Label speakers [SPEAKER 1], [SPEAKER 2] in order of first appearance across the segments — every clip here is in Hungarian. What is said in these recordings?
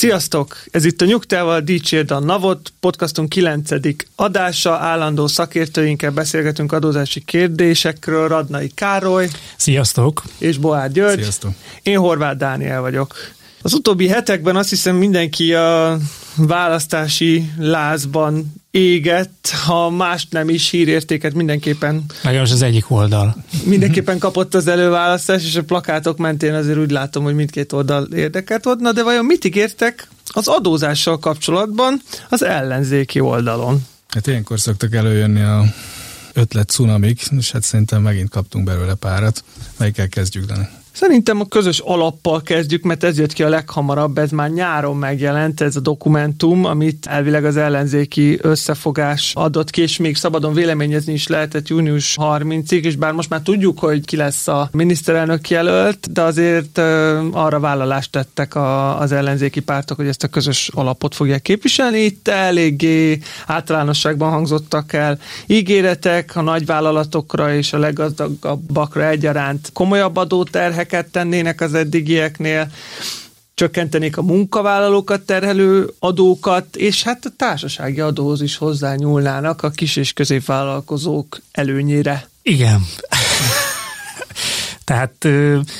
[SPEAKER 1] Sziasztok! Ez itt a Nyugtával Dicsérd a Navot, podcastunk 9. adása, állandó szakértőinkkel beszélgetünk adózási kérdésekről, Radnai Károly
[SPEAKER 2] Sziasztok!
[SPEAKER 1] és Boár György.
[SPEAKER 3] Sziasztok.
[SPEAKER 1] Én Horváth Dániel vagyok. Az utóbbi hetekben azt hiszem mindenki a választási lázban égett, ha mást nem is hírértéket mindenképpen
[SPEAKER 2] Legalábbis az egyik oldal.
[SPEAKER 1] mindenképpen kapott az előválasztás, és a plakátok mentén azért úgy látom, hogy mindkét oldal érdekelt volt. Na de vajon mit ígértek az adózással kapcsolatban az ellenzéki oldalon?
[SPEAKER 3] Hát ilyenkor szoktak előjönni a ötlet cunamik, és hát szerintem megint kaptunk belőle párat. Melyikkel kezdjük, Dani?
[SPEAKER 1] Szerintem a közös alappal kezdjük, mert ez jött ki a leghamarabb, ez már nyáron megjelent, ez a dokumentum, amit elvileg az ellenzéki összefogás adott ki, és még szabadon véleményezni is lehetett június 30-ig, és bár most már tudjuk, hogy ki lesz a miniszterelnök jelölt, de azért arra vállalást tettek a, az ellenzéki pártok, hogy ezt a közös alapot fogják képviselni. Itt eléggé általánosságban hangzottak el ígéretek a nagyvállalatokra és a leggazdagabbakra egyaránt komolyabb adóterheket tennének az eddigieknél, csökkentenék a munkavállalókat terhelő adókat, és hát a társasági adóhoz is hozzányúlnának a kis és középvállalkozók előnyére.
[SPEAKER 2] Igen. Tehát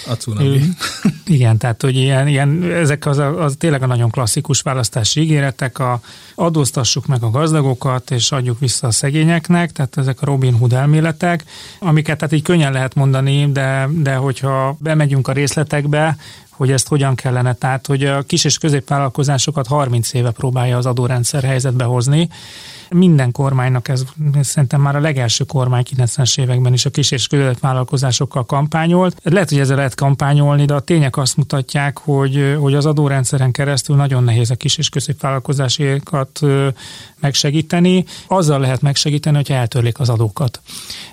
[SPEAKER 3] A cunami.
[SPEAKER 2] igen, tehát hogy ilyen, ilyen ezek az, az tényleg a nagyon klasszikus választási ígéretek, a adóztassuk meg a gazdagokat, és adjuk vissza a szegényeknek, tehát ezek a Robin Hood elméletek, amiket tehát így könnyen lehet mondani, de, de hogyha bemegyünk a részletekbe, hogy ezt hogyan kellene, tehát hogy a kis és középvállalkozásokat 30 éve próbálja az adórendszer helyzetbe hozni. Minden kormánynak ez szerintem már a legelső kormány 90-es években is a kis és középvállalkozásokkal kampányolt. Lehet, hogy ezzel lehet kampányolni, de a tények azt mutatják, hogy, hogy az adórendszeren keresztül nagyon nehéz a kis és középvállalkozásokat megsegíteni. Azzal lehet megsegíteni, hogyha eltörlik az adókat.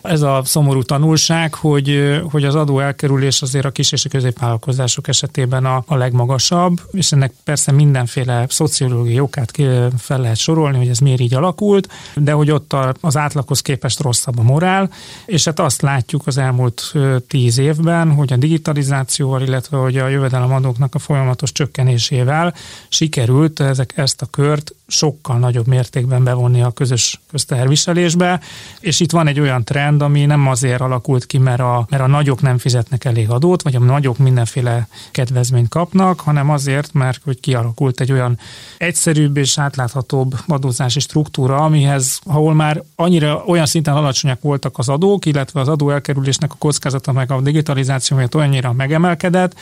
[SPEAKER 2] Ez a szomorú tanulság, hogy, hogy az adó elkerülés azért a kis és a középvállalkozások esetében a, a legmagasabb, és ennek persze mindenféle szociológiai okát fel lehet sorolni, hogy ez miért így alakult, de hogy ott a- az átlaghoz képest rosszabb a morál, és hát azt látjuk az elmúlt tíz évben, hogy a digitalizációval, illetve hogy a jövedelemadóknak a folyamatos csökkenésével sikerült ezek, ezt a kört sokkal nagyobb mértékben bevonni a közös közteherviselésbe, és itt van egy olyan trend, ami nem azért alakult ki, mert a, mert a nagyok nem fizetnek elég adót, vagy a nagyok mindenféle kedvezményt kapnak, hanem azért, mert hogy kialakult egy olyan egyszerűbb és átláthatóbb adózási struktúra, amihez, ahol már annyira olyan szinten alacsonyak voltak az adók, illetve az adó elkerülésnek a kockázata meg a digitalizáció miatt olyannyira megemelkedett,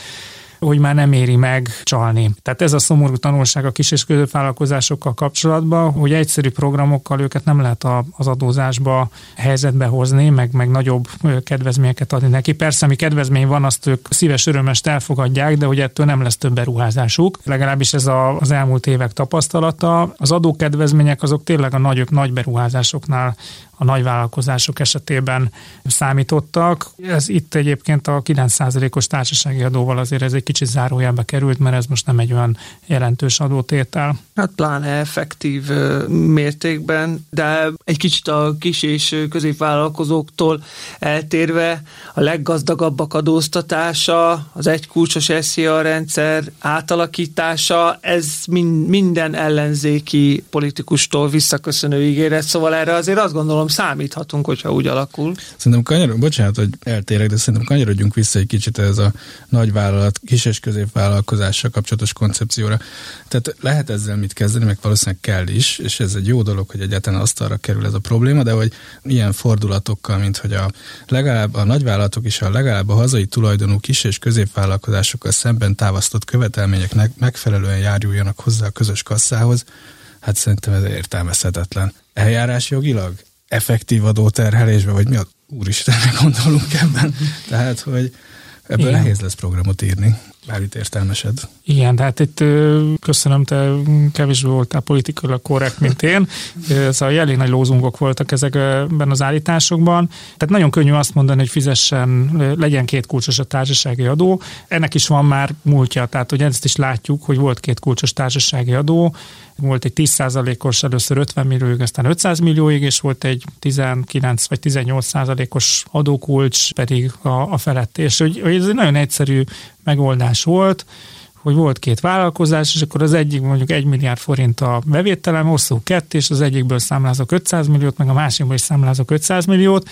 [SPEAKER 2] hogy már nem éri meg csalni. Tehát ez a szomorú tanulság a kis és középvállalkozásokkal kapcsolatban, hogy egyszerű programokkal őket nem lehet a- az adózásba helyzetbe hozni, meg, meg nagyobb kedvezményeket adni neki. Persze, ami kedvezmény van, azt ők szíves örömest elfogadják, de hogy ettől nem lesz több beruházásuk. Legalábbis ez a, az elmúlt évek tapasztalata. Az adókedvezmények azok tényleg a nagy, nagy beruházásoknál a nagyvállalkozások esetében számítottak. Ez itt egyébként a 9%-os társasági adóval azért ez egy kicsit zárójelbe került, mert ez most nem egy olyan jelentős adótétel.
[SPEAKER 1] Hát pláne effektív mértékben, de egy kicsit a kis és középvállalkozóktól eltérve a leggazdagabbak adóztatása, az egykulcsos SZIA rendszer átalakítása, ez min- minden ellenzéki politikustól visszaköszönő ígéret, szóval erre azért azt gondolom számíthatunk, hogyha úgy alakul.
[SPEAKER 3] Szerintem kanyarod, bocsánat, hogy eltérek, de szerintem kanyarodjunk vissza egy kicsit ez a nagyvállalat, kis és középvállalkozással kapcsolatos koncepcióra. Tehát lehet ezzel mit kezdeni, meg valószínűleg kell is, és ez egy jó dolog, hogy egyáltalán asztalra kerül ez a probléma, de hogy ilyen fordulatokkal, mint hogy a legalább a nagyvállalatok is a legalább a hazai tulajdonú kis és középvállalkozásokkal szemben támasztott követelményeknek megfelelően járuljanak hozzá a közös kasszához, hát szerintem ez értelmezhetetlen. Eljárás jogilag? Effektív adóterhelésbe, vagy mi a úristenre gondolunk ebben? Tehát, hogy ebből
[SPEAKER 2] Igen.
[SPEAKER 3] nehéz lesz programot írni. Állít értelmesed.
[SPEAKER 2] Igen, tehát itt köszönöm, te kevésbé voltál politikailag korrekt, mint én. Szóval elég nagy lózungok voltak ezekben az állításokban. Tehát nagyon könnyű azt mondani, hogy fizessen, legyen két kulcsos a társasági adó. Ennek is van már múltja, tehát hogy ezt is látjuk, hogy volt két kulcsos társasági adó, volt egy 10%-os, először 50 millióig, aztán 500 millióig, és volt egy 19 vagy 18%-os adókulcs pedig a, a felett. És hogy, hogy ez egy nagyon egyszerű megoldás volt, hogy volt két vállalkozás, és akkor az egyik mondjuk 1 milliárd forint a bevételem, osszuk kettő, és az egyikből számlázok 500 milliót, meg a másikból is számlázok 500 milliót,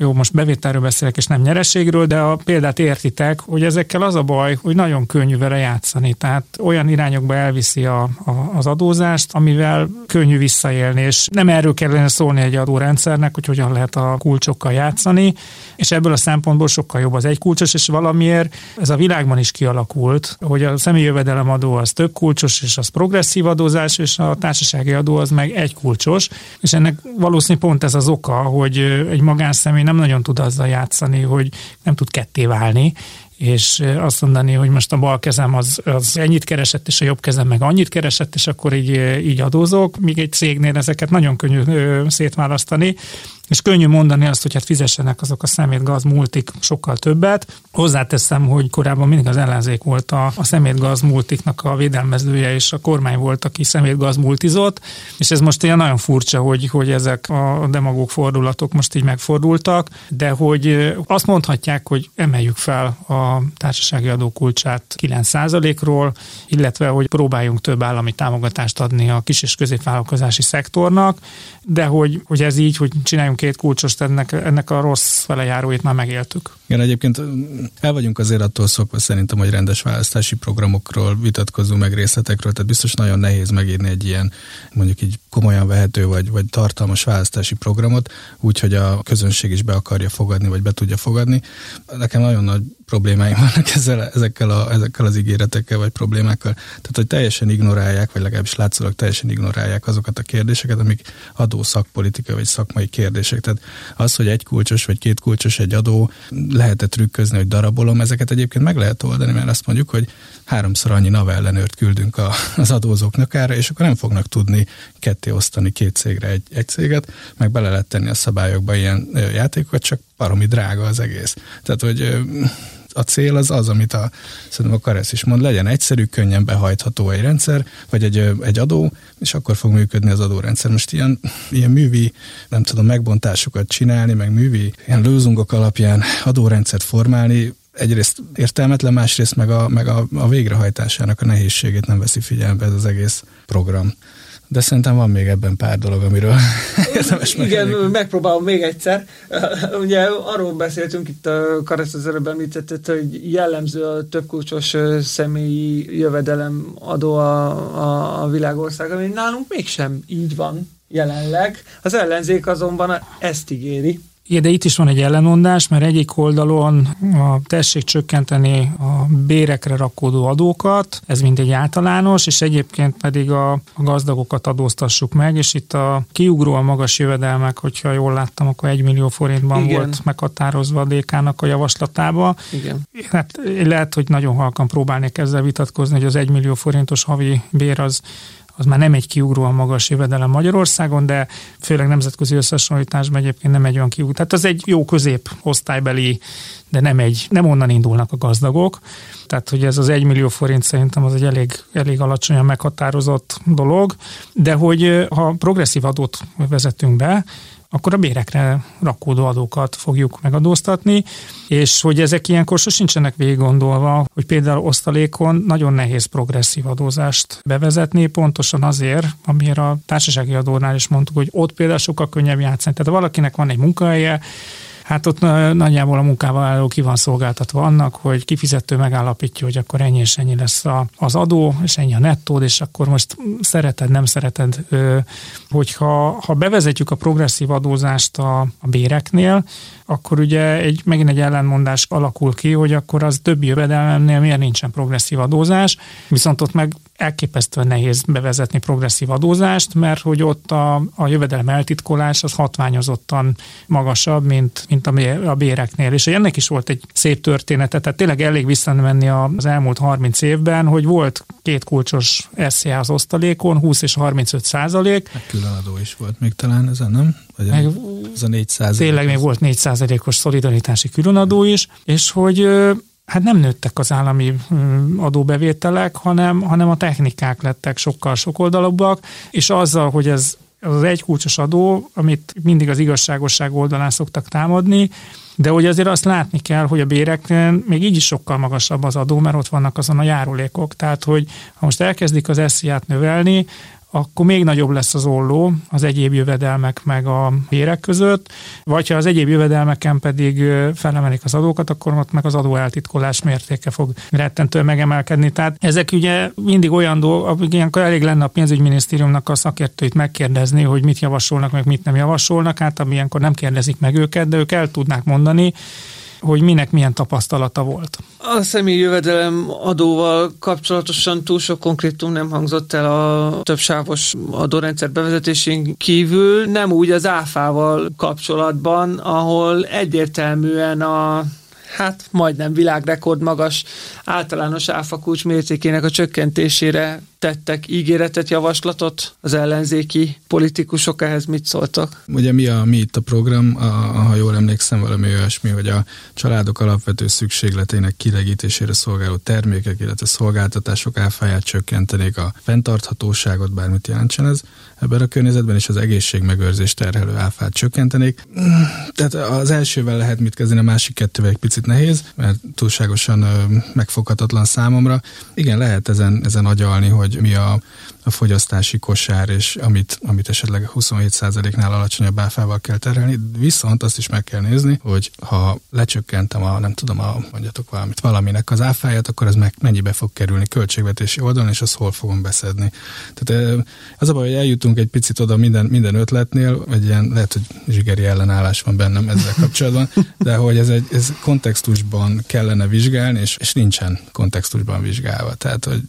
[SPEAKER 2] jó, most bevételről beszélek, és nem nyereségről, de a példát értitek, hogy ezekkel az a baj, hogy nagyon könnyű vele játszani. Tehát olyan irányokba elviszi a, a, az adózást, amivel könnyű visszaélni, és nem erről kellene szólni egy adórendszernek, hogy hogyan lehet a kulcsokkal játszani, és ebből a szempontból sokkal jobb az egy kulcsos, és valamiért ez a világban is kialakult, hogy a személyi jövedelemadó az több kulcsos, és az progresszív adózás, és a társasági adó az meg egy kulcsos, és ennek valószínűleg pont ez az oka, hogy egy magánszemély nem nagyon tud azzal játszani, hogy nem tud ketté válni, és azt mondani, hogy most a bal kezem az, az ennyit keresett, és a jobb kezem meg annyit keresett, és akkor így, így adózok. Míg egy cégnél ezeket nagyon könnyű szétválasztani, és könnyű mondani azt, hogy hát fizessenek azok a szemétgaz multik sokkal többet. Hozzáteszem, hogy korábban mindig az ellenzék volt a, a szemétgaz multiknak a védelmezője, és a kormány volt, aki szemétgaz multizott, és ez most ilyen nagyon furcsa, hogy, hogy ezek a demagóg fordulatok most így megfordultak, de hogy azt mondhatják, hogy emeljük fel a társasági adókulcsát 9%-ról, illetve hogy próbáljunk több állami támogatást adni a kis és középvállalkozási szektornak, de hogy, hogy ez így, hogy csináljunk két kulcsost, ennek, ennek a rossz velejáróit már megéltük.
[SPEAKER 3] Igen, egyébként el vagyunk azért attól szokva szerintem, hogy rendes választási programokról vitatkozunk meg részletekről, tehát biztos nagyon nehéz megírni egy ilyen mondjuk így komolyan vehető vagy, vagy tartalmas választási programot, úgyhogy a közönség is be akarja fogadni, vagy be tudja fogadni. Nekem nagyon nagy problémáim vannak ezzel, ezekkel, a, ezekkel az ígéretekkel vagy problémákkal. Tehát, hogy teljesen ignorálják, vagy legalábbis látszólag teljesen ignorálják azokat a kérdéseket, amik adó szakpolitika vagy szakmai kérdések. Tehát az, hogy egy kulcsos vagy két kulcsos egy adó, lehetett trükközni, hogy darabolom, ezeket egyébként meg lehet oldani, mert azt mondjuk, hogy háromszor annyi NAV ellenőrt küldünk a, az adózóknak erre, és akkor nem fognak tudni ketté osztani két cégre egy, egy céget, meg bele lehet tenni a szabályokba ilyen játékokat, csak baromi drága az egész. Tehát, hogy a cél az az, amit a, szerintem a Karesz is mond, legyen egyszerű, könnyen behajtható egy rendszer, vagy egy, egy adó, és akkor fog működni az adórendszer. Most ilyen, ilyen művi, nem tudom, megbontásokat csinálni, meg művi ilyen lőzungok alapján adórendszert formálni, egyrészt értelmetlen, másrészt meg a, meg a, a végrehajtásának a nehézségét nem veszi figyelembe ez az egész program de szerintem van még ebben pár dolog, amiről
[SPEAKER 1] érdemes Igen, megpróbálom még egyszer. Ugye arról beszéltünk itt a Karesz az előbb említett, hogy jellemző a többkulcsos személyi jövedelem adó a, a, a világország, ami nálunk mégsem így van jelenleg. Az ellenzék azonban ezt ígéri.
[SPEAKER 2] Igen, de itt is van egy ellenmondás, mert egyik oldalon a tessék csökkenteni a bérekre rakódó adókat, ez mind egy általános, és egyébként pedig a, a gazdagokat adóztassuk meg, és itt a kiugró a magas jövedelmek, hogyha jól láttam, akkor egy millió forintban Igen. volt meghatározva a DK-nak a javaslatába.
[SPEAKER 1] Igen.
[SPEAKER 2] Hát lehet, hogy nagyon halkan próbálnék ezzel vitatkozni, hogy az egy millió forintos havi bér az az már nem egy kiugróan magas jövedelem Magyarországon, de főleg nemzetközi összehasonlításban egyébként nem egy olyan kiugró. Tehát az egy jó középosztálybeli, de nem egy, nem onnan indulnak a gazdagok. Tehát, hogy ez az egy millió forint szerintem az egy elég, elég alacsonyan meghatározott dolog, de hogy ha progresszív adót vezetünk be, akkor a bérekre rakódó adókat fogjuk megadóztatni, és hogy ezek ilyenkor sosincsenek végig gondolva, hogy például osztalékon nagyon nehéz progresszív adózást bevezetni, pontosan azért, amiért a társasági adónál is mondtuk, hogy ott például sokkal könnyebb játszani. Tehát ha valakinek van egy munkahelye, Hát ott nagyjából a munkával ki van szolgáltatva annak, hogy kifizető megállapítja, hogy akkor ennyi és ennyi lesz a, az adó, és ennyi a nettód, és akkor most szereted, nem szereted, hogyha ha bevezetjük a progresszív adózást a, a béreknél, akkor ugye egy, megint egy ellenmondás alakul ki, hogy akkor az többi jövedelmemnél miért nincsen progresszív adózás, viszont ott meg elképesztően nehéz bevezetni progresszív adózást, mert hogy ott a, a jövedelem eltitkolás az hatványozottan magasabb, mint, mint a béreknél. És ennek is volt egy szép története, tehát tényleg elég visszamenni az elmúlt 30 évben, hogy volt két kulcsos SZIA az osztalékon, 20 és 35 százalék.
[SPEAKER 3] Meg különadó is volt még talán ezen, nem? Vagy meg, ez a 4 százalék.
[SPEAKER 2] Tényleg még volt 4 százalékos szolidaritási különadó is, és hogy hát nem nőttek az állami adóbevételek, hanem, hanem a technikák lettek sokkal sokoldalabbak, és azzal, hogy ez az egy kulcsos adó, amit mindig az igazságosság oldalán szoktak támadni, de hogy azért azt látni kell, hogy a béreknél még így is sokkal magasabb az adó, mert ott vannak azon a járulékok. Tehát, hogy ha most elkezdik az esziát növelni, akkor még nagyobb lesz az olló az egyéb jövedelmek meg a bérek között, vagy ha az egyéb jövedelmeken pedig felemelik az adókat, akkor ott meg az adó eltitkolás mértéke fog rettentően megemelkedni. Tehát ezek ugye mindig olyan dolgok, ilyenkor elég lenne a pénzügyminisztériumnak a szakértőit megkérdezni, hogy mit javasolnak, meg mit nem javasolnak, hát ilyenkor nem kérdezik meg őket, de ők el tudnák mondani, hogy minek milyen tapasztalata volt.
[SPEAKER 1] A személyi jövedelem adóval kapcsolatosan túl sok konkrétum nem hangzott el a többsávos adórendszer bevezetésén kívül, nem úgy az áfával kapcsolatban, ahol egyértelműen a hát majdnem világrekord magas általános áfakulcs mértékének a csökkentésére tettek ígéretet, javaslatot az ellenzéki politikusok, ehhez mit szóltak?
[SPEAKER 3] Ugye mi, a, mi itt a program, a, ha jól emlékszem, valami olyasmi, hogy a családok alapvető szükségletének kilegítésére szolgáló termékek, illetve szolgáltatások áfáját csökkentenék a fenntarthatóságot, bármit jelentsen ez ebben a környezetben, és az egészségmegőrzést terhelő áfát csökkentenék. Tehát az elsővel lehet mit kezdeni, a másik kettővel egy picit nehéz, mert túlságosan megfoghatatlan számomra. Igen, lehet ezen, ezen agyalni, hogy hogy mi a, a fogyasztási kosár, és amit, amit esetleg 27%-nál alacsonyabb áfával kell terelni, viszont azt is meg kell nézni, hogy ha lecsökkentem a, nem tudom, a, mondjatok valamit, valaminek az áfáját, akkor ez meg mennyibe fog kerülni költségvetési oldalon, és azt hol fogom beszedni. Tehát az a baj, hogy eljutunk egy picit oda minden, minden ötletnél, vagy ilyen, lehet, hogy zsigeri ellenállás van bennem ezzel kapcsolatban, de hogy ez egy ez kontextusban kellene vizsgálni, és, és nincsen kontextusban vizsgálva. Tehát, hogy...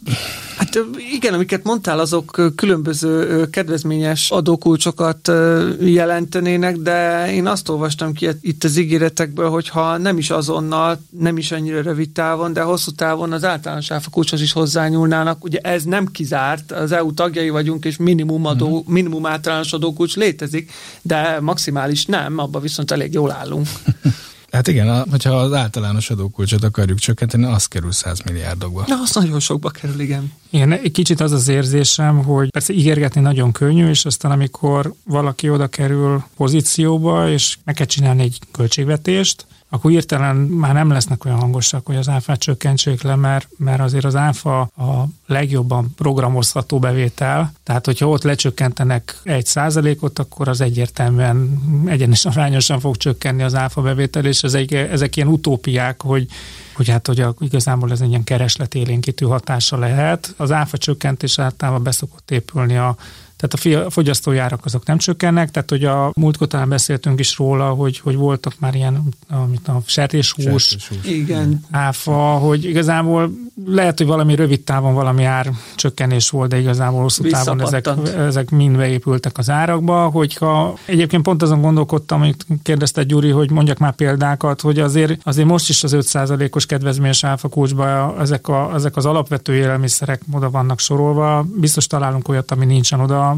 [SPEAKER 1] Hát igen, amiket mondtál, azok különböző kedvezményes adókulcsokat jelentenének, de én azt olvastam ki itt az ígéretekből, hogy ha nem is azonnal, nem is annyira rövid távon, de hosszú távon az általános áfakulcshoz is hozzányúlnának. Ugye ez nem kizárt, az EU tagjai vagyunk, és minimum, adó, uh-huh. minimum általános adókulcs létezik, de maximális nem, abban viszont elég jól állunk.
[SPEAKER 3] Hát igen, hogyha az általános adókulcsot akarjuk csökkenteni, az kerül 100 milliárdokba.
[SPEAKER 1] Na, az nagyon sokba kerül, igen.
[SPEAKER 2] Igen, egy kicsit az az érzésem, hogy persze ígérgetni nagyon könnyű, és aztán amikor valaki oda kerül pozícióba, és meg kell csinálni egy költségvetést, akkor hirtelen már nem lesznek olyan hangosak, hogy az áfát csökkentsék le, mert, mert azért az áfa a legjobban programozható bevétel, tehát hogyha ott lecsökkentenek egy százalékot, akkor az egyértelműen egyenes arányosan fog csökkenni az áfa bevétel, és ezek, ezek ilyen utópiák, hogy hogy hát hogy a, igazából ez egy ilyen keresletélénkítő hatása lehet. Az áfa csökkentés általában beszokott épülni a tehát a fogyasztójárak azok nem csökkennek, tehát hogy a múltkor talán beszéltünk is róla, hogy, hogy voltak már ilyen, amit a sertéshús,
[SPEAKER 1] Igen.
[SPEAKER 2] áfa, hogy igazából lehet, hogy valami rövid távon valami ár csökkenés volt, de igazából hosszú távon ezek, ezek mind beépültek az árakba, hogyha egyébként pont azon gondolkodtam, amit kérdezte Gyuri, hogy mondjak már példákat, hogy azért, azért most is az 5%-os kedvezményes áfa kulcsba ezek, a, ezek az alapvető élelmiszerek oda vannak sorolva, biztos találunk olyat, ami nincsen oda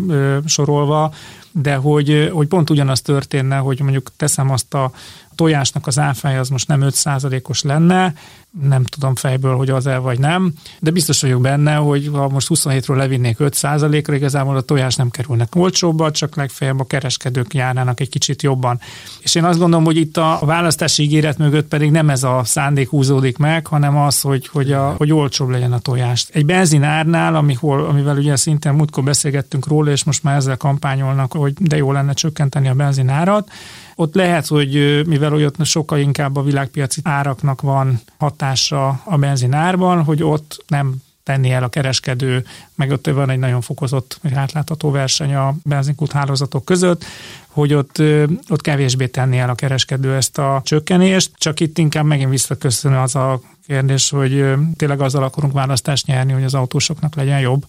[SPEAKER 2] sorolva, de hogy, hogy pont ugyanaz történne, hogy mondjuk teszem azt a tojásnak az áfája az most nem 5%-os lenne, nem tudom fejből, hogy az el vagy nem, de biztos vagyok benne, hogy ha most 27-ről levinnék 5%-ra, igazából a tojás nem kerülnek olcsóbba, csak legfeljebb a kereskedők járnának egy kicsit jobban. És én azt gondolom, hogy itt a választási ígéret mögött pedig nem ez a szándék húzódik meg, hanem az, hogy, hogy, a, hogy olcsóbb legyen a tojást. Egy benzinárnál, amihol, amivel ugye szintén múltkor beszélgettünk róla, és most már ezzel kampányolnak, hogy de jó lenne csökkenteni a benzinárat, ott lehet, hogy mivel ott sokkal inkább a világpiaci áraknak van hatása a benzinárban, hogy ott nem tenni el a kereskedő, meg ott van egy nagyon fokozott, átlátható verseny a benzinkút hálózatok között, hogy ott, ott kevésbé tenni el a kereskedő ezt a csökkenést, csak itt inkább megint visszaköszönő az a kérdés, hogy tényleg azzal akarunk választást nyerni, hogy az autósoknak legyen jobb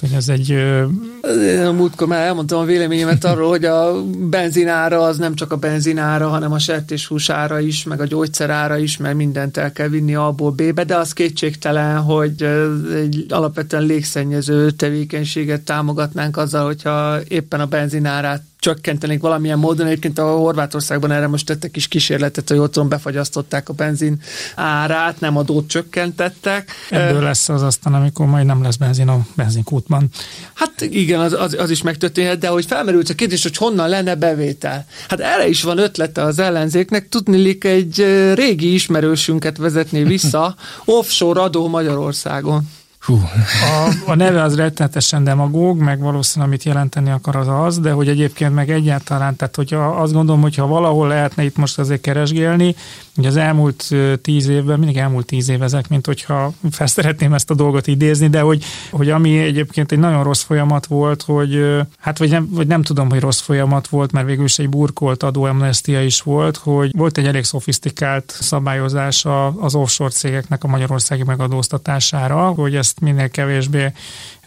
[SPEAKER 2] hogy ez egy...
[SPEAKER 1] Én a múltkor már elmondtam a véleményemet arról, hogy a benzinára az nem csak a benzinára, hanem a sertéshúsára is, meg a gyógyszerára is, mert mindent el kell vinni A-ból B-be, de az kétségtelen, hogy egy alapvetően légszennyező tevékenységet támogatnánk azzal, hogyha éppen a benzinárát csökkentenék valamilyen módon. Egyébként a Horvátországban erre most tettek is kísérletet, hogy otthon befagyasztották a benzin árát, nem adót csökkentettek.
[SPEAKER 2] Ebből lesz az aztán, amikor majd nem lesz benzin a benzinkútban.
[SPEAKER 1] Hát igen, az, az, az is megtörténhet, de hogy felmerült a kérdés, hogy honnan lenne bevétel. Hát erre is van ötlete az ellenzéknek. Tudnilik egy régi ismerősünket vezetni vissza, offshore adó Magyarországon.
[SPEAKER 2] Hú. A, a neve az rettenetesen demagóg, meg valószínűleg amit jelenteni akar az az, de hogy egyébként meg egyáltalán, tehát hogyha azt gondolom, hogyha valahol lehetne itt most azért keresgélni, Ugye az elmúlt tíz évben, mindig elmúlt tíz év ezek, mint hogyha fel szeretném ezt a dolgot idézni, de hogy, hogy ami egyébként egy nagyon rossz folyamat volt, hogy hát vagy nem, vagy nem tudom, hogy rossz folyamat volt, mert végül is egy burkolt adóamnestia is volt, hogy volt egy elég szofisztikált szabályozás az offshore cégeknek a magyarországi megadóztatására, hogy ezt minél kevésbé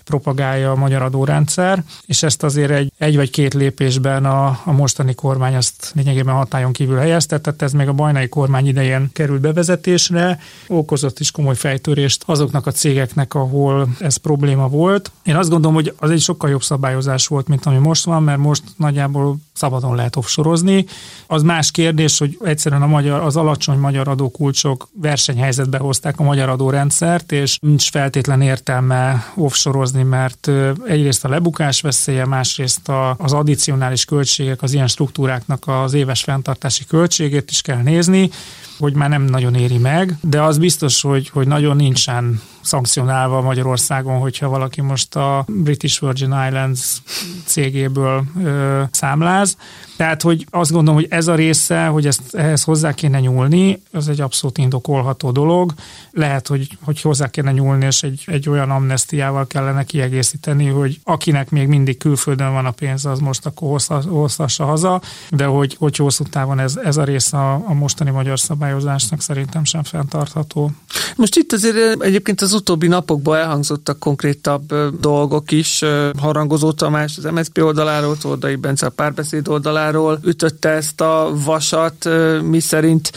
[SPEAKER 2] propagálja a magyar adórendszer, és ezt azért egy, egy vagy két lépésben a, a mostani kormány azt lényegében hatályon kívül helyezte, tehát ez még a bajnai kormány idején került bevezetésre, okozott is komoly fejtörést azoknak a cégeknek, ahol ez probléma volt. Én azt gondolom, hogy az egy sokkal jobb szabályozás volt, mint ami most van, mert most nagyjából szabadon lehet offsorozni. Az más kérdés, hogy egyszerűen a magyar, az alacsony magyar adókulcsok versenyhelyzetbe hozták a magyar adórendszert, és nincs feltétlen értelme offsorozni, mert egyrészt a lebukás veszélye, másrészt a, az addicionális költségek, az ilyen struktúráknak az éves fenntartási költségét is kell nézni, hogy már nem nagyon éri meg, de az biztos, hogy, hogy nagyon nincsen szankcionálva Magyarországon, hogyha valaki most a British Virgin Islands cégéből ö, számláz. Tehát, hogy azt gondolom, hogy ez a része, hogy ezt, ehhez hozzá kéne nyúlni, az egy abszolút indokolható dolog. Lehet, hogy, hogy hozzá kéne nyúlni, és egy, egy olyan amnestiával kellene kiegészíteni, hogy akinek még mindig külföldön van a pénz, az most akkor hozhassa haza, de hogy, hogy hosszú távon ez, ez a része a, a mostani magyar szabályozásnak szerintem sem fenntartható.
[SPEAKER 1] Most itt azért egyébként az utóbbi napokban elhangzottak konkrétabb dolgok is. Harangozó Tamás az MSZP oldaláról, Tordai Bence a párbeszéd oldaláról ütötte ezt a vasat, mi szerint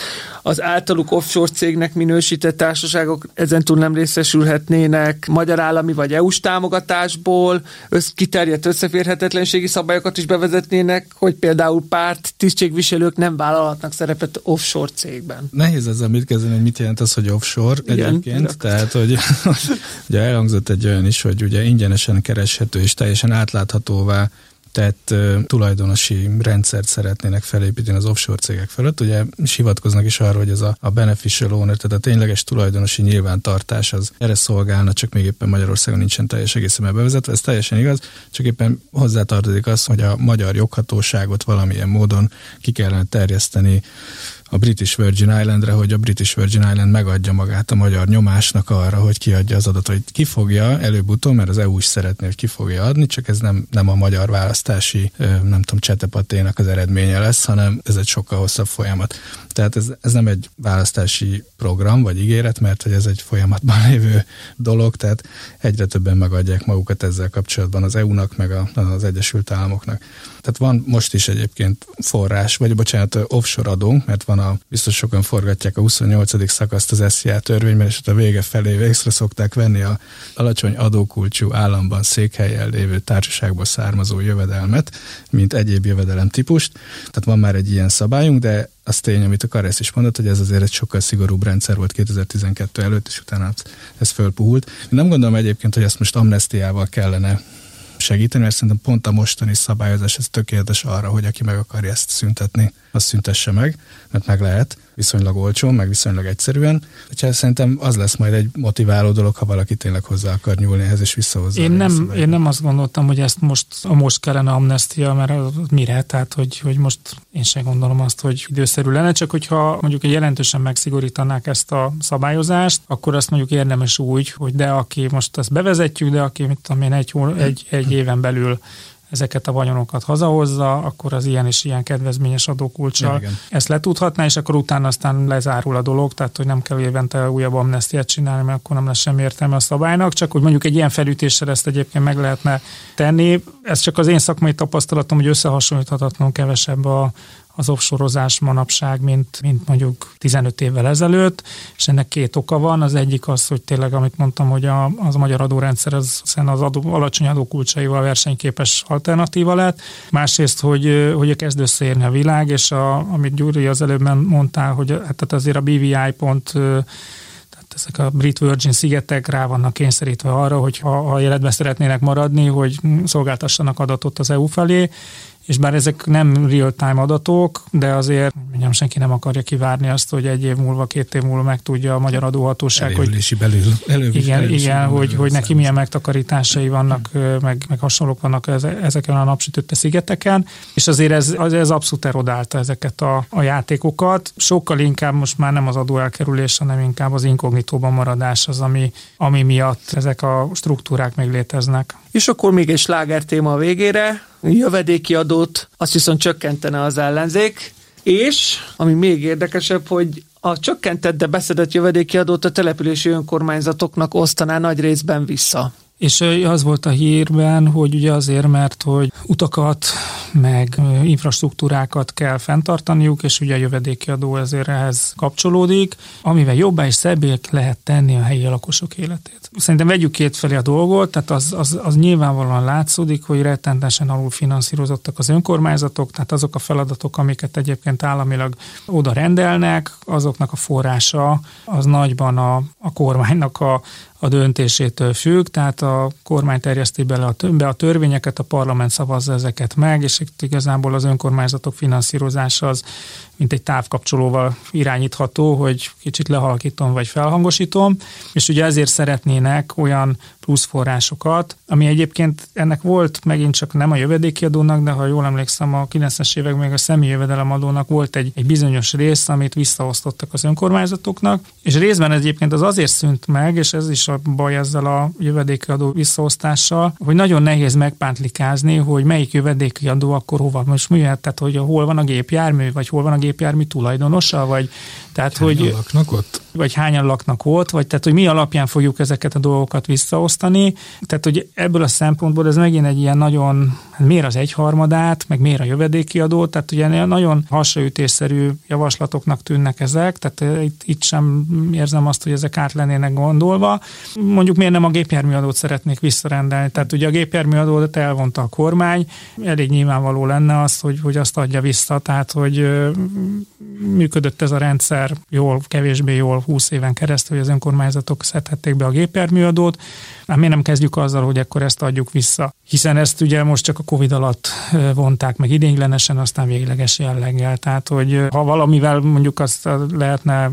[SPEAKER 1] az általuk offshore cégnek minősített társaságok ezentúl nem részesülhetnének magyar állami vagy EU-s támogatásból, össz, kiterjedt összeférhetetlenségi szabályokat is bevezetnének, hogy például párt tisztségviselők nem vállalhatnak szerepet offshore cégben.
[SPEAKER 3] Nehéz ezzel mit kezdeni, hogy mit jelent az, hogy offshore Igen, egyébként, tehát hogy ugye elhangzott egy olyan is, hogy ugye ingyenesen kereshető és teljesen átláthatóvá uh, tulajdonosi rendszert szeretnének felépíteni az offshore cégek felett. Ugye is hivatkoznak is arra, hogy ez a, a beneficial owner, tehát a tényleges tulajdonosi nyilvántartás az erre szolgálna, csak még éppen Magyarországon nincsen teljes egészen bevezetve. Ez teljesen igaz, csak éppen hozzátartozik az, hogy a magyar joghatóságot valamilyen módon ki kellene terjeszteni a British Virgin Islandre, hogy a British Virgin Island megadja magát a magyar nyomásnak arra, hogy kiadja az adatot, hogy ki fogja előbb-utóbb, mert az EU is szeretné, hogy ki fogja adni, csak ez nem, nem a magyar választási, nem tudom, csetepaténak az eredménye lesz, hanem ez egy sokkal hosszabb folyamat. Tehát ez, ez nem egy választási program vagy ígéret, mert hogy ez egy folyamatban lévő dolog, tehát egyre többen megadják magukat ezzel kapcsolatban az EU-nak, meg a, az Egyesült Államoknak. Tehát van most is egyébként forrás, vagy bocsánat, offshore adónk, mert van a, biztos sokan forgatják a 28. szakaszt az SZIA törvényben, és ott a vége felé végre szokták venni a alacsony adókulcsú államban székhelyen lévő társaságból származó jövedelmet, mint egyéb jövedelem típust. Tehát van már egy ilyen szabályunk, de az tény, amit a Karesz is mondott, hogy ez azért egy sokkal szigorúbb rendszer volt 2012 előtt, és utána ez fölpuhult. Én nem gondolom egyébként, hogy ezt most amnestiával kellene segíteni, mert szerintem pont a mostani szabályozás ez tökéletes arra, hogy aki meg akarja ezt szüntetni, az szüntesse meg, mert meg lehet viszonylag olcsón, meg viszonylag egyszerűen. Úgyhogy szerintem az lesz majd egy motiváló dolog, ha valaki tényleg hozzá akar nyúlni ehhez, és visszahozza.
[SPEAKER 2] Én nem, én nem azt gondoltam, hogy ezt most, a most kellene amnestia, mert mire? Tehát, hogy, hogy most én sem gondolom azt, hogy időszerű lenne, csak hogyha mondjuk jelentősen megszigorítanák ezt a szabályozást, akkor azt mondjuk érdemes úgy, hogy de aki most ezt bevezetjük, de aki, mit tudom én, egy, egy, egy éven belül ezeket a vagyonokat hazahozza, akkor az ilyen és ilyen kedvezményes adókulcsal ja, ezt letudhatná, és akkor utána aztán lezárul a dolog, tehát hogy nem kell évente újabb amnestiát csinálni, mert akkor nem lesz semmi értelme a szabálynak, csak hogy mondjuk egy ilyen felütéssel ezt egyébként meg lehetne tenni. Ez csak az én szakmai tapasztalatom, hogy összehasonlíthatatlanul kevesebb a, az offshore manapság, mint, mint mondjuk 15 évvel ezelőtt, és ennek két oka van. Az egyik az, hogy tényleg, amit mondtam, hogy a, az a magyar adórendszer az, az adó, alacsony adókulcsaival versenyképes alternatíva lett. Másrészt, hogy, hogy kezd összeérni a világ, és a, amit Gyuri az előbb mondtál, hogy hát azért a BVI pont ezek a Brit Virgin szigetek rá vannak kényszerítve arra, hogy ha, ha életben szeretnének maradni, hogy szolgáltassanak adatot az EU felé, és bár ezek nem real-time adatok, de azért mondjam, senki nem akarja kivárni azt, hogy egy év múlva, két év múlva megtudja a magyar adóhatóság,
[SPEAKER 3] hogy belül,
[SPEAKER 2] belül, igen, belül, igen belül, hogy, hogy neki milyen megtakarításai vannak, meg, meg hasonlók vannak ezeken a napsütötte szigeteken, és azért ez, ez abszolút erodálta ezeket a, a játékokat. Sokkal inkább most már nem az adóelkerülés, hanem inkább az inkognitóban maradás az, ami, ami miatt ezek a struktúrák még léteznek.
[SPEAKER 1] És akkor még egy sláger téma a végére, jövedéki adót, azt viszont csökkentene az ellenzék, és, ami még érdekesebb, hogy a csökkentett, de beszedett jövedéki adót a települési önkormányzatoknak osztaná nagy részben vissza.
[SPEAKER 2] És az volt a hírben, hogy ugye azért, mert hogy utakat, meg infrastruktúrákat kell fenntartaniuk, és ugye a jövedéki adó ezért ehhez kapcsolódik, amivel jobbá és szebbé lehet tenni a helyi lakosok életét. Szerintem vegyük két felé a dolgot, tehát az, az, az nyilvánvalóan látszódik, hogy rettentesen alul finanszírozottak az önkormányzatok, tehát azok a feladatok, amiket egyébként államilag oda rendelnek, azoknak a forrása az nagyban a, a kormánynak a, a döntésétől függ, tehát a kormány terjeszti bele a, be a törvényeket, a parlament szavazza ezeket meg, és itt igazából az önkormányzatok finanszírozása az mint egy távkapcsolóval irányítható, hogy kicsit lehalkítom vagy felhangosítom, és ugye ezért szeretnének olyan plusz forrásokat, ami egyébként ennek volt megint csak nem a jövedéki adónak, de ha jól emlékszem, a 90-es évek még a személyi jövedelemadónak volt egy, egy bizonyos rész, amit visszaosztottak az önkormányzatoknak, és részben egyébként az azért szűnt meg, és ez is a baj ezzel a jövedéki adó visszaosztással, hogy nagyon nehéz megpántlikázni, hogy melyik jövedéki adó akkor hova. Most mi tehát, hogy hol van a gépjármű, vagy hol van a gépjármű tulajdonosa, vagy
[SPEAKER 3] tehát, hányan hogy, laknak ott?
[SPEAKER 2] Vagy hányan laknak ott, vagy tehát, hogy mi alapján fogjuk ezeket a dolgokat visszaosztani. Tehát, hogy ebből a szempontból ez megint egy ilyen nagyon, hát miért az egyharmadát, meg miért a jövedéki adó, tehát ugye nagyon hasraütésszerű javaslatoknak tűnnek ezek, tehát eh, itt, itt sem érzem azt, hogy ezek át lennének gondolva. Mondjuk miért nem a gépjárműadót szeretnék visszarendelni, tehát ugye a gépjárműadót elvonta a kormány, elég nyilvánvaló lenne az, hogy, hogy azt adja vissza, tehát hogy eh, működött ez a rendszer jól, kevésbé jól 20 éven keresztül, hogy az önkormányzatok szedhették be a gépjárműadót. Hát mi nem kezdjük azzal, hogy akkor ezt adjuk vissza. Hiszen ezt ugye most csak a Covid alatt vonták meg idénylenesen, aztán végleges jelleggel. Tehát, hogy ha valamivel mondjuk azt lehetne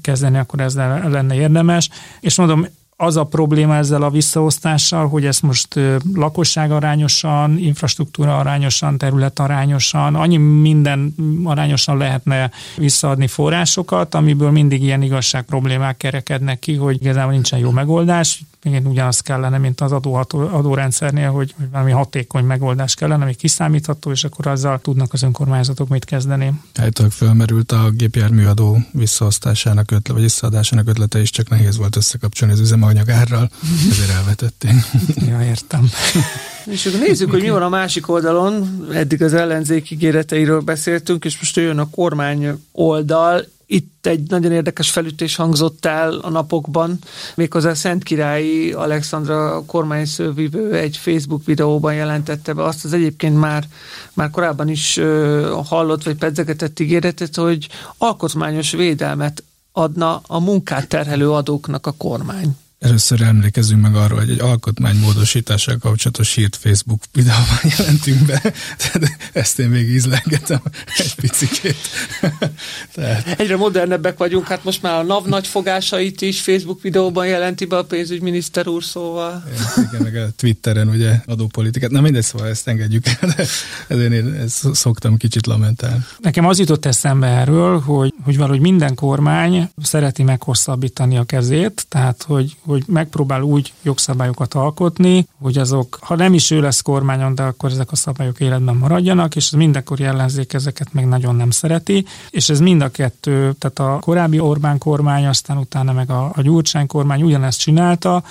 [SPEAKER 2] kezdeni, akkor ez lenne érdemes. És mondom, az a probléma ezzel a visszaosztással, hogy ezt most lakosság arányosan, infrastruktúra arányosan, terület arányosan, annyi minden arányosan lehetne visszaadni forrásokat, amiből mindig ilyen igazság problémák kerekednek ki, hogy igazából nincsen jó megoldás igen, ugyanaz kellene, mint az adó, adórendszernél, hogy, hogy valami hatékony megoldás kellene, ami kiszámítható, és akkor azzal tudnak az önkormányzatok mit kezdeni.
[SPEAKER 3] Állítólag felmerült a gépjárműadó visszaosztásának ötlete, vagy visszaadásának ötlete is, csak nehéz volt összekapcsolni az üzemanyagárral, ezért elvetették.
[SPEAKER 2] ja, értem.
[SPEAKER 1] És akkor nézzük, hogy mi van a másik oldalon. Eddig az ellenzék ígéreteiről beszéltünk, és most jön a kormány oldal. Itt egy nagyon érdekes felütés hangzott el a napokban, méghozzá Szentkirályi Alexandra kormányszővivő egy Facebook videóban jelentette be azt az egyébként már, már korábban is hallott vagy pedzegetett ígéretet, hogy alkotmányos védelmet adna a munkát terhelő adóknak a kormány.
[SPEAKER 3] Először emlékezzünk meg arról, hogy egy alkotmánymódosítással kapcsolatos hírt Facebook videóban jelentünk be. Tehát ezt én még ízlengetem egy picikét.
[SPEAKER 1] Tehát... Egyre modernebbek vagyunk, hát most már a NAV nagyfogásait is Facebook videóban jelenti be a pénzügyminiszter úr, szóval.
[SPEAKER 3] Igen, meg a Twitteren ugye adópolitikát. Na mindegy, szóval ezt engedjük el, de ezért én ezt szoktam kicsit lamentálni.
[SPEAKER 2] Nekem az jutott eszembe erről, hogy, hogy valahogy minden kormány szereti meghosszabbítani a kezét, tehát hogy, hogy hogy megpróbál úgy jogszabályokat alkotni, hogy azok, ha nem is ő lesz kormányon, de akkor ezek a szabályok életben maradjanak, és mindenkor ellenzék ezeket meg nagyon nem szereti, és ez mind a kettő, tehát a korábbi Orbán kormány, aztán utána meg a, a Gyurcsány kormány ugyanezt csinálta,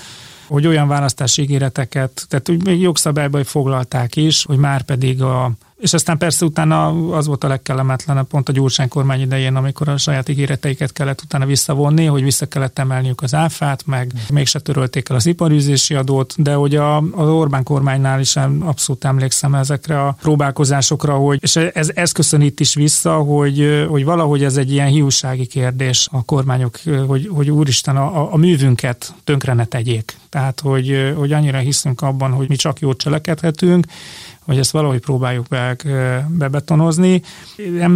[SPEAKER 2] hogy olyan választási ígéreteket, tehát úgy még jogszabályba foglalták is, hogy már pedig a és aztán persze utána az volt a legkellemetlenebb pont a Gyurcsány kormány idején, amikor a saját ígéreteiket kellett utána visszavonni, hogy vissza kellett emelniük az áfát, meg mégse törölték el az iparűzési adót, de hogy a, az Orbán kormánynál is abszolút emlékszem ezekre a próbálkozásokra, hogy, és ez, ez köszönít is vissza, hogy, hogy valahogy ez egy ilyen hiúsági kérdés a kormányok, hogy, hogy úristen a, a művünket tönkre ne tegyék. Tehát, hogy, hogy annyira hiszünk abban, hogy mi csak jót cselekedhetünk, hogy ezt valahogy próbáljuk be, bebetonozni. Nem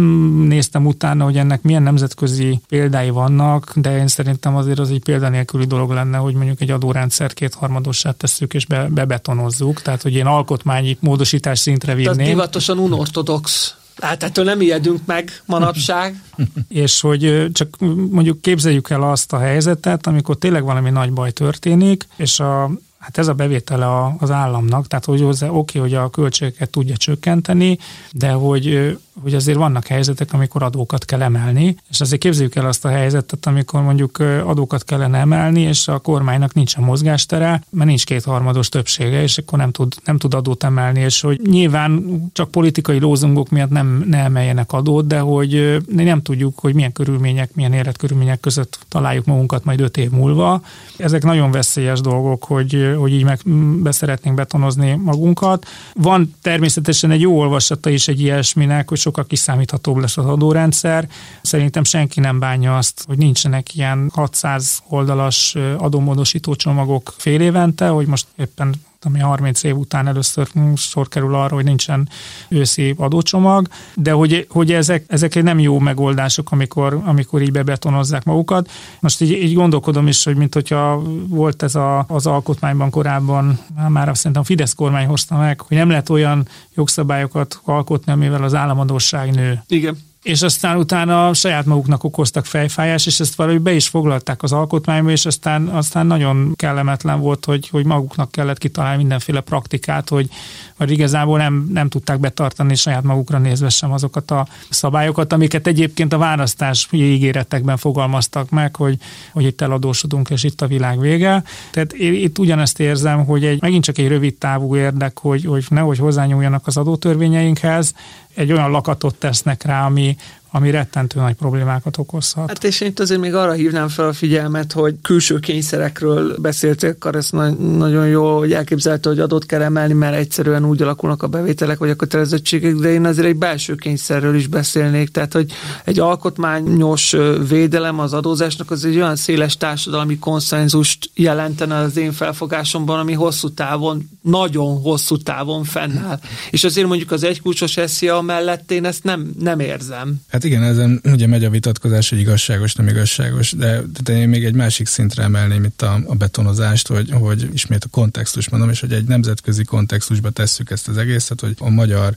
[SPEAKER 2] néztem utána, hogy ennek milyen nemzetközi példái vannak, de én szerintem azért az egy példanélküli dolog lenne, hogy mondjuk egy adórendszer kétharmadossá tesszük és be, bebetonozzuk, tehát hogy én alkotmányi módosítás szintre vinném. Tehát
[SPEAKER 1] divatosan unortodox Hát ettől nem ijedünk meg manapság.
[SPEAKER 2] és hogy csak mondjuk képzeljük el azt a helyzetet, amikor tényleg valami nagy baj történik, és a Hát ez a bevétele az államnak, tehát hogy oké, okay, hogy a költségeket tudja csökkenteni, de hogy hogy azért vannak helyzetek, amikor adókat kell emelni, és azért képzeljük el azt a helyzetet, amikor mondjuk adókat kellene emelni, és a kormánynak nincs a mozgástere, mert nincs kétharmados többsége, és akkor nem tud, nem tud adót emelni, és hogy nyilván csak politikai lózungok miatt nem ne emeljenek adót, de hogy nem tudjuk, hogy milyen körülmények, milyen életkörülmények között találjuk magunkat majd öt év múlva. Ezek nagyon veszélyes dolgok, hogy, hogy így meg beszeretnénk betonozni magunkat. Van természetesen egy jó olvasata is egy ilyesminek, hogy sokkal kiszámíthatóbb lesz az adórendszer. Szerintem senki nem bánja azt, hogy nincsenek ilyen 600 oldalas adómódosító csomagok fél évente, hogy most éppen ami 30 év után először sor kerül arra, hogy nincsen őszi adócsomag, de hogy, hogy ezek, ezek egy nem jó megoldások, amikor, amikor így bebetonozzák magukat. Most így, így gondolkodom is, hogy mint hogyha volt ez a, az alkotmányban korábban, már azt szerintem a Fidesz kormány hozta meg, hogy nem lehet olyan jogszabályokat alkotni, amivel az államadóság nő.
[SPEAKER 1] Igen
[SPEAKER 2] és aztán utána saját maguknak okoztak fejfájás, és ezt valahogy be is foglalták az alkotmányba, és aztán, aztán nagyon kellemetlen volt, hogy, hogy maguknak kellett kitalálni mindenféle praktikát, hogy, hogy igazából nem, nem tudták betartani saját magukra nézve sem azokat a szabályokat, amiket egyébként a választás ígéretekben fogalmaztak meg, hogy, hogy itt eladósodunk, és itt a világ vége. Tehát én itt ugyanezt érzem, hogy egy, megint csak egy rövid távú érdek, hogy, hogy nehogy hozzányúljanak az adótörvényeinkhez, egy olyan lakatot tesznek rá, ami, ami rettentő nagy problémákat okozhat.
[SPEAKER 1] Hát és én azért még arra hívnám fel a figyelmet, hogy külső kényszerekről beszéltek, akkor ez na- nagyon jó, hogy elképzelhető, hogy adott kell emelni, mert egyszerűen úgy alakulnak a bevételek vagy a kötelezettségek, de én azért egy belső kényszerről is beszélnék, tehát hogy egy alkotmányos védelem az adózásnak az egy olyan széles társadalmi konszenzust jelentene az én felfogásomban, ami hosszú távon, nagyon hosszú távon fennáll. És azért mondjuk az egykulcsos SZIA mellett én ezt nem, nem érzem.
[SPEAKER 3] Hát igen, ezen ugye megy a vitatkozás, hogy igazságos, nem igazságos, de, de én még egy másik szintre emelném itt a, a betonozást, hogy, hogy ismét a kontextus mondom, és hogy egy nemzetközi kontextusba tesszük ezt az egészet, hogy a magyar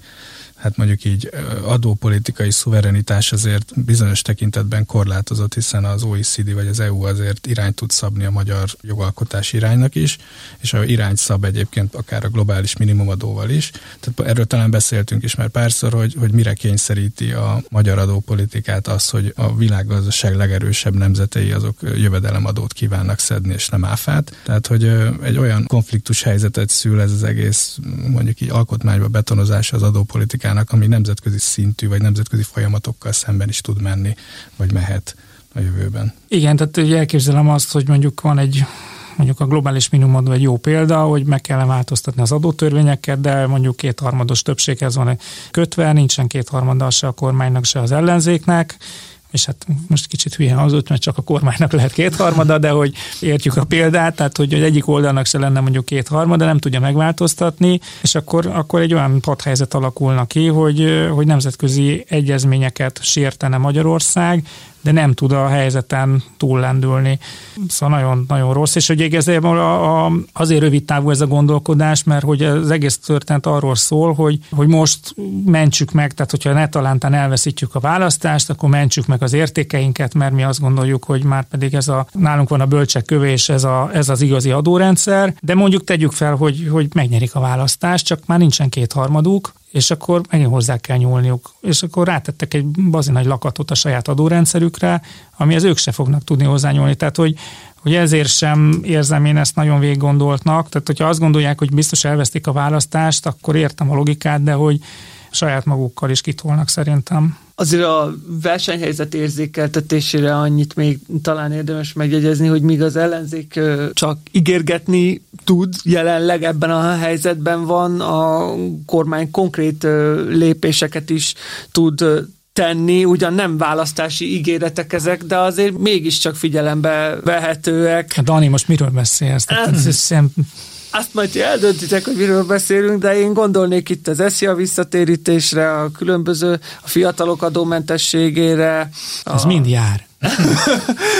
[SPEAKER 3] hát mondjuk így adópolitikai szuverenitás azért bizonyos tekintetben korlátozott, hiszen az OECD vagy az EU azért irányt tud szabni a magyar jogalkotás iránynak is, és a irányt szab egyébként akár a globális minimumadóval is. Tehát erről talán beszéltünk is már párszor, hogy, hogy mire kényszeríti a magyar adópolitikát az, hogy a világgazdaság legerősebb nemzetei azok jövedelemadót kívánnak szedni, és nem áfát. Tehát, hogy egy olyan konfliktus helyzetet szül ez az egész mondjuk így alkotmányba betonozása az adópolitikát, politikának, ami nemzetközi szintű, vagy nemzetközi folyamatokkal szemben is tud menni, vagy mehet a jövőben.
[SPEAKER 2] Igen, tehát ugye elképzelem azt, hogy mondjuk van egy mondjuk a globális minimum egy jó példa, hogy meg kell változtatni az adótörvényeket, de mondjuk kétharmados többséghez van kötve, nincsen kétharmada se a kormánynak, se az ellenzéknek, és hát most kicsit hülye hangzott, mert csak a kormánynak lehet kétharmada, de hogy értjük a példát, tehát hogy egyik oldalnak se lenne mondjuk kétharmada, nem tudja megváltoztatni, és akkor, akkor egy olyan padhelyzet alakulna ki, hogy, hogy nemzetközi egyezményeket sértene Magyarország, de nem tud a helyzeten túllendülni. Szóval nagyon, nagyon rossz, és hogy igazából a, azért rövid távú ez a gondolkodás, mert hogy az egész történet arról szól, hogy, hogy most mentsük meg, tehát hogyha ne talántán elveszítjük a választást, akkor mentsük meg az értékeinket, mert mi azt gondoljuk, hogy már pedig ez a, nálunk van a bölcsek kövé, és ez, a, ez az igazi adórendszer, de mondjuk tegyük fel, hogy, hogy megnyerik a választást, csak már nincsen kétharmaduk, és akkor megint hozzá kell nyúlniuk. És akkor rátettek egy bazi nagy lakatot a saját adórendszerükre, amihez ők se fognak tudni hozzányúlni. Tehát, hogy, hogy ezért sem érzem én ezt nagyon végig gondoltnak. Tehát, hogyha azt gondolják, hogy biztos elvesztik a választást, akkor értem a logikát, de hogy saját magukkal is kitolnak szerintem.
[SPEAKER 1] Azért a versenyhelyzet érzékeltetésére annyit még talán érdemes megjegyezni, hogy míg az ellenzék csak ígérgetni tud, jelenleg ebben a helyzetben van, a kormány konkrét lépéseket is tud tenni, ugyan nem választási ígéretek ezek, de azért mégiscsak figyelembe vehetőek.
[SPEAKER 2] Hát Dani, most miről beszélsz? Ez,
[SPEAKER 1] azt majd eldöntitek, hogy miről beszélünk, de én gondolnék itt az ESZIA visszatérítésre, a különböző a fiatalok adómentességére.
[SPEAKER 2] Ez a... mind jár.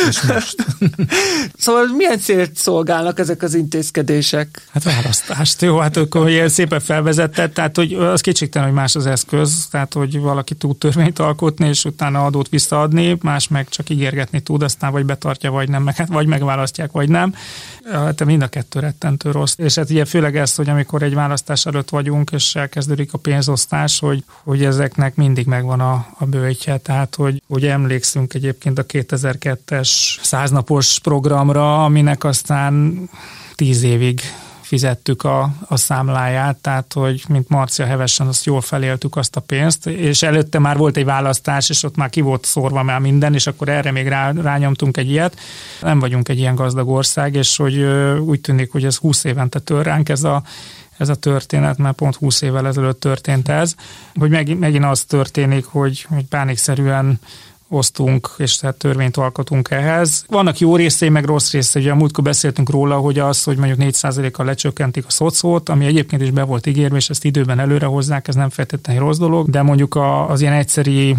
[SPEAKER 1] És most. szóval milyen célt szolgálnak ezek az intézkedések?
[SPEAKER 2] Hát választást. Jó, hát akkor ilyen szépen felvezetett, tehát hogy az kétségtelen, hogy más az eszköz, tehát hogy valaki tud törvényt alkotni, és utána adót visszaadni, más meg csak ígérgetni tud, aztán vagy betartja, vagy nem, hát vagy megválasztják, vagy nem. Hát mind a kettő rettentő rossz. És hát ugye főleg ezt, hogy amikor egy választás előtt vagyunk, és elkezdődik a pénzosztás, hogy, hogy ezeknek mindig megvan a, a bőjtje, tehát hogy, hogy emlékszünk egyébként a 2002-es száznapos programra, aminek aztán tíz évig fizettük a, a számláját, tehát hogy mint Marcia hevesen azt jól feléltük azt a pénzt, és előtte már volt egy választás, és ott már ki volt szórva már minden, és akkor erre még rá, rányomtunk egy ilyet. Nem vagyunk egy ilyen gazdag ország, és hogy úgy tűnik, hogy ez 20 évente tör ránk ez a ez a történet, mert pont 20 évvel ezelőtt történt ez, hogy megint, megint az történik, hogy, hogy pánikszerűen osztunk, és tehát törvényt alkotunk ehhez. Vannak jó részei, meg rossz részei. Ugye a múltkor beszéltünk róla, hogy az, hogy mondjuk 4%-kal lecsökkentik a szocót, ami egyébként is be volt ígérve, és ezt időben előre hozzák, ez nem feltétlenül rossz dolog, de mondjuk az ilyen egyszeri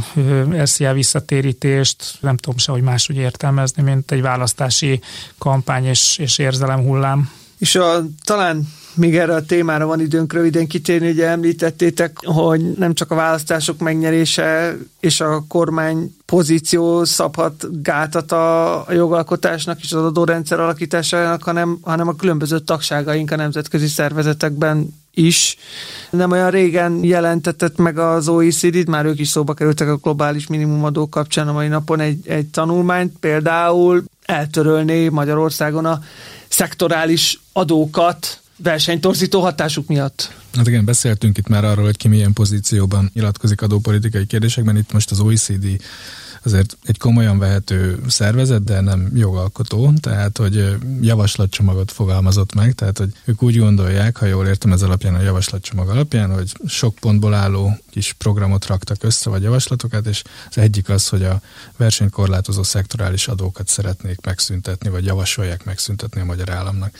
[SPEAKER 2] SZIA visszatérítést nem tudom se, hogy máshogy értelmezni, mint egy választási kampány és, és érzelem hullám.
[SPEAKER 1] És a, talán még erre a témára van időnk röviden kitérni, ugye említettétek, hogy nem csak a választások megnyerése és a kormány pozíció szabhat gátat a, jogalkotásnak és az adórendszer alakításának, hanem, hanem a különböző tagságaink a nemzetközi szervezetekben is. Nem olyan régen jelentetett meg az OECD-t, már ők is szóba kerültek a globális minimumadó kapcsán a mai napon egy, egy tanulmányt, például eltörölné Magyarországon a szektorális adókat versenytorzító hatásuk miatt.
[SPEAKER 3] Hát igen, beszéltünk itt már arról, hogy ki milyen pozícióban nyilatkozik adópolitikai kérdésekben. Itt most az OECD azért egy komolyan vehető szervezet, de nem jogalkotó, tehát hogy javaslatcsomagot fogalmazott meg, tehát hogy ők úgy gondolják, ha jól értem ez alapján a javaslatcsomag alapján, hogy sok pontból álló kis programot raktak össze, vagy javaslatokat, és az egyik az, hogy a versenykorlátozó szektorális adókat szeretnék megszüntetni, vagy javasolják megszüntetni a magyar államnak.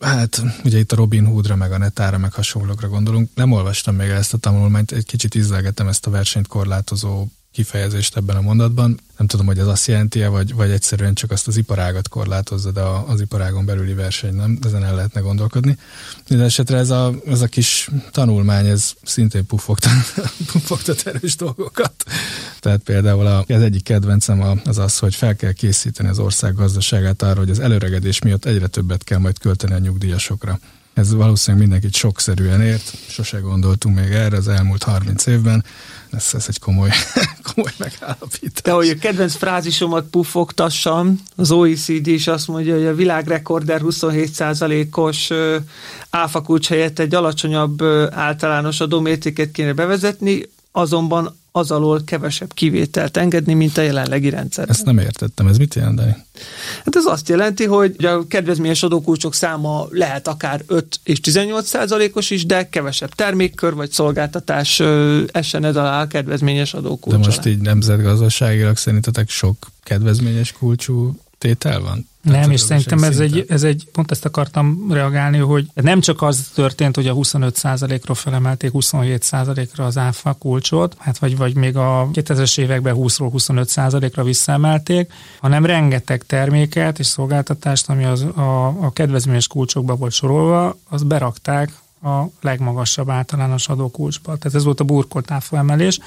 [SPEAKER 3] Hát ugye itt a Robin Hoodra, meg a Netára, meg hasonlókra gondolunk. Nem olvastam még ezt a tanulmányt, egy kicsit ízlelgetem ezt a versenyt korlátozó kifejezést ebben a mondatban. Nem tudom, hogy ez azt jelenti -e, vagy, vagy egyszerűen csak azt az iparágat korlátozza, de az iparágon belüli verseny nem, ezen el lehetne gondolkodni. Minden esetre ez a, ez a kis tanulmány, ez szintén pufogtat, pufogtat erős dolgokat. Tehát például a, az egyik kedvencem az az, hogy fel kell készíteni az ország gazdaságát arra, hogy az előregedés miatt egyre többet kell majd költeni a nyugdíjasokra. Ez valószínűleg mindenkit sokszerűen ért, sose gondoltunk még erre az elmúlt 30 évben. Ez, ez egy komoly, komoly megállapítás.
[SPEAKER 1] De hogy a kedvenc frázisomat pufogtassam, az OECD is azt mondja, hogy a világrekorder 27%-os áfakulcs helyett egy alacsonyabb általános adómértéket kéne bevezetni, azonban az alól kevesebb kivételt engedni, mint a jelenlegi rendszer.
[SPEAKER 3] Ezt nem értettem, ez mit jelent, Dani?
[SPEAKER 1] Hát ez azt jelenti, hogy a kedvezményes adókulcsok száma lehet akár 5 és 18 százalékos is, de kevesebb termékkör vagy szolgáltatás essen ez alá a kedvezményes adókulcs.
[SPEAKER 3] De most így nemzetgazdaságilag szerintetek sok kedvezményes kulcsú tétel van?
[SPEAKER 2] Nem, és szerintem ez egy, ez egy, pont ezt akartam reagálni, hogy nem csak az történt, hogy a 25%-ról felemelték 27%-ra az áfa kulcsot, hát vagy, vagy még a 2000-es években 20-ról 25%-ra visszaemelték, hanem rengeteg terméket és szolgáltatást, ami az, a, a kedvezményes kulcsokba volt sorolva, az berakták a legmagasabb általános adókulcsba. Tehát ez volt a burkolt emelés,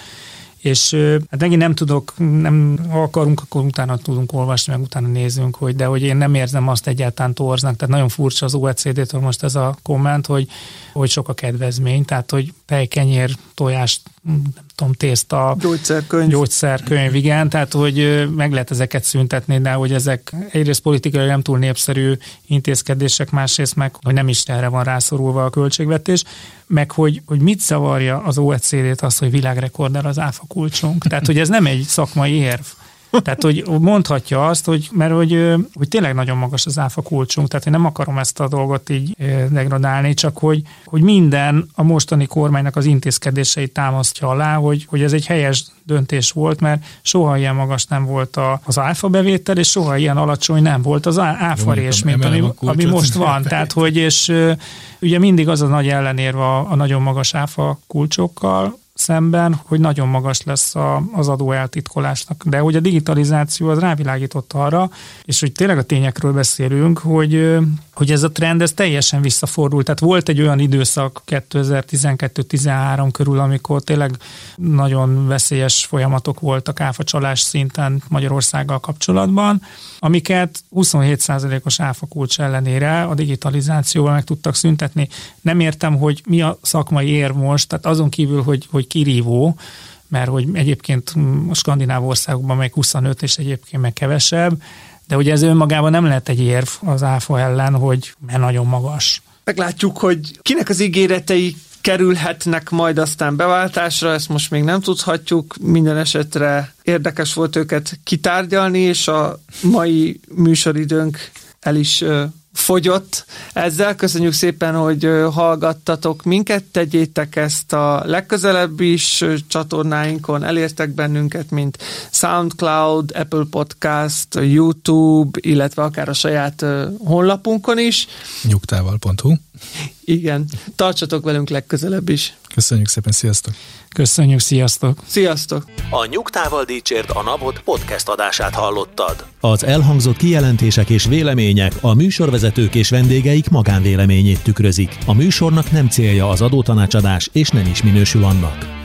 [SPEAKER 2] és hát megint nem tudok, nem, akarunk, akkor utána tudunk olvasni, meg utána nézünk, hogy de hogy én nem érzem azt egyáltalán torznak, tehát nagyon furcsa az OECD-től most ez a komment, hogy, hogy sok a kedvezmény, tehát hogy tej, kenyér, tojást, nem tudom, tészta,
[SPEAKER 1] gyógyszerkönyv.
[SPEAKER 2] gyógyszerkönyv, igen, tehát hogy meg lehet ezeket szüntetni, de hogy ezek egyrészt politikai nem túl népszerű intézkedések, másrészt meg, hogy nem is erre van rászorulva a költségvetés, meg hogy, hogy mit zavarja az OECD-t az, hogy világrekorder az áfa kulcsunk. Tehát, hogy ez nem egy szakmai érv. Tehát, hogy mondhatja azt, hogy, mert hogy, hogy tényleg nagyon magas az áfa kulcsunk, tehát én nem akarom ezt a dolgot így degradálni, csak hogy, hogy minden a mostani kormánynak az intézkedéseit támasztja alá, hogy, hogy ez egy helyes döntés volt, mert soha ilyen magas nem volt a, az áfa bevétel, és soha ilyen alacsony nem volt az áfa rés, mint ami, ami most van. Tehát, hogy és ugye mindig az a nagy ellenérve a, a nagyon magas áfa kulcsokkal, szemben, hogy nagyon magas lesz a, az adó eltitkolásnak. De hogy a digitalizáció az rávilágított arra, és hogy tényleg a tényekről beszélünk, hogy, hogy ez a trend ez teljesen visszafordult. Tehát volt egy olyan időszak 2012-13 körül, amikor tényleg nagyon veszélyes folyamatok voltak áfacsalás szinten Magyarországgal kapcsolatban, amiket 27%-os áfa kulcs ellenére a digitalizációval meg tudtak szüntetni. Nem értem, hogy mi a szakmai ér most, tehát azon kívül, hogy, hogy kirívó, mert hogy egyébként a skandináv országokban meg 25%, és egyébként meg kevesebb, de ugye ez önmagában nem lehet egy érv az áfa ellen, hogy mert nagyon magas.
[SPEAKER 1] Meglátjuk, hogy kinek az ígéretei kerülhetnek majd aztán beváltásra, ezt most még nem tudhatjuk, minden esetre érdekes volt őket kitárgyalni, és a mai műsoridőnk el is fogyott ezzel. Köszönjük szépen, hogy hallgattatok minket, tegyétek ezt a legközelebb is csatornáinkon, elértek bennünket, mint SoundCloud, Apple Podcast, YouTube, illetve akár a saját honlapunkon is.
[SPEAKER 3] Nyugtával.hu
[SPEAKER 1] Igen, tartsatok velünk legközelebb is.
[SPEAKER 3] Köszönjük szépen, sziasztok!
[SPEAKER 2] Köszönjük, sziasztok!
[SPEAKER 1] Sziasztok!
[SPEAKER 4] A Nyugtával Dícsért a Napot podcast adását hallottad.
[SPEAKER 5] Az elhangzott kijelentések és vélemények a műsorvezetők és vendégeik magánvéleményét tükrözik. A műsornak nem célja az adótanácsadás, és nem is minősül annak.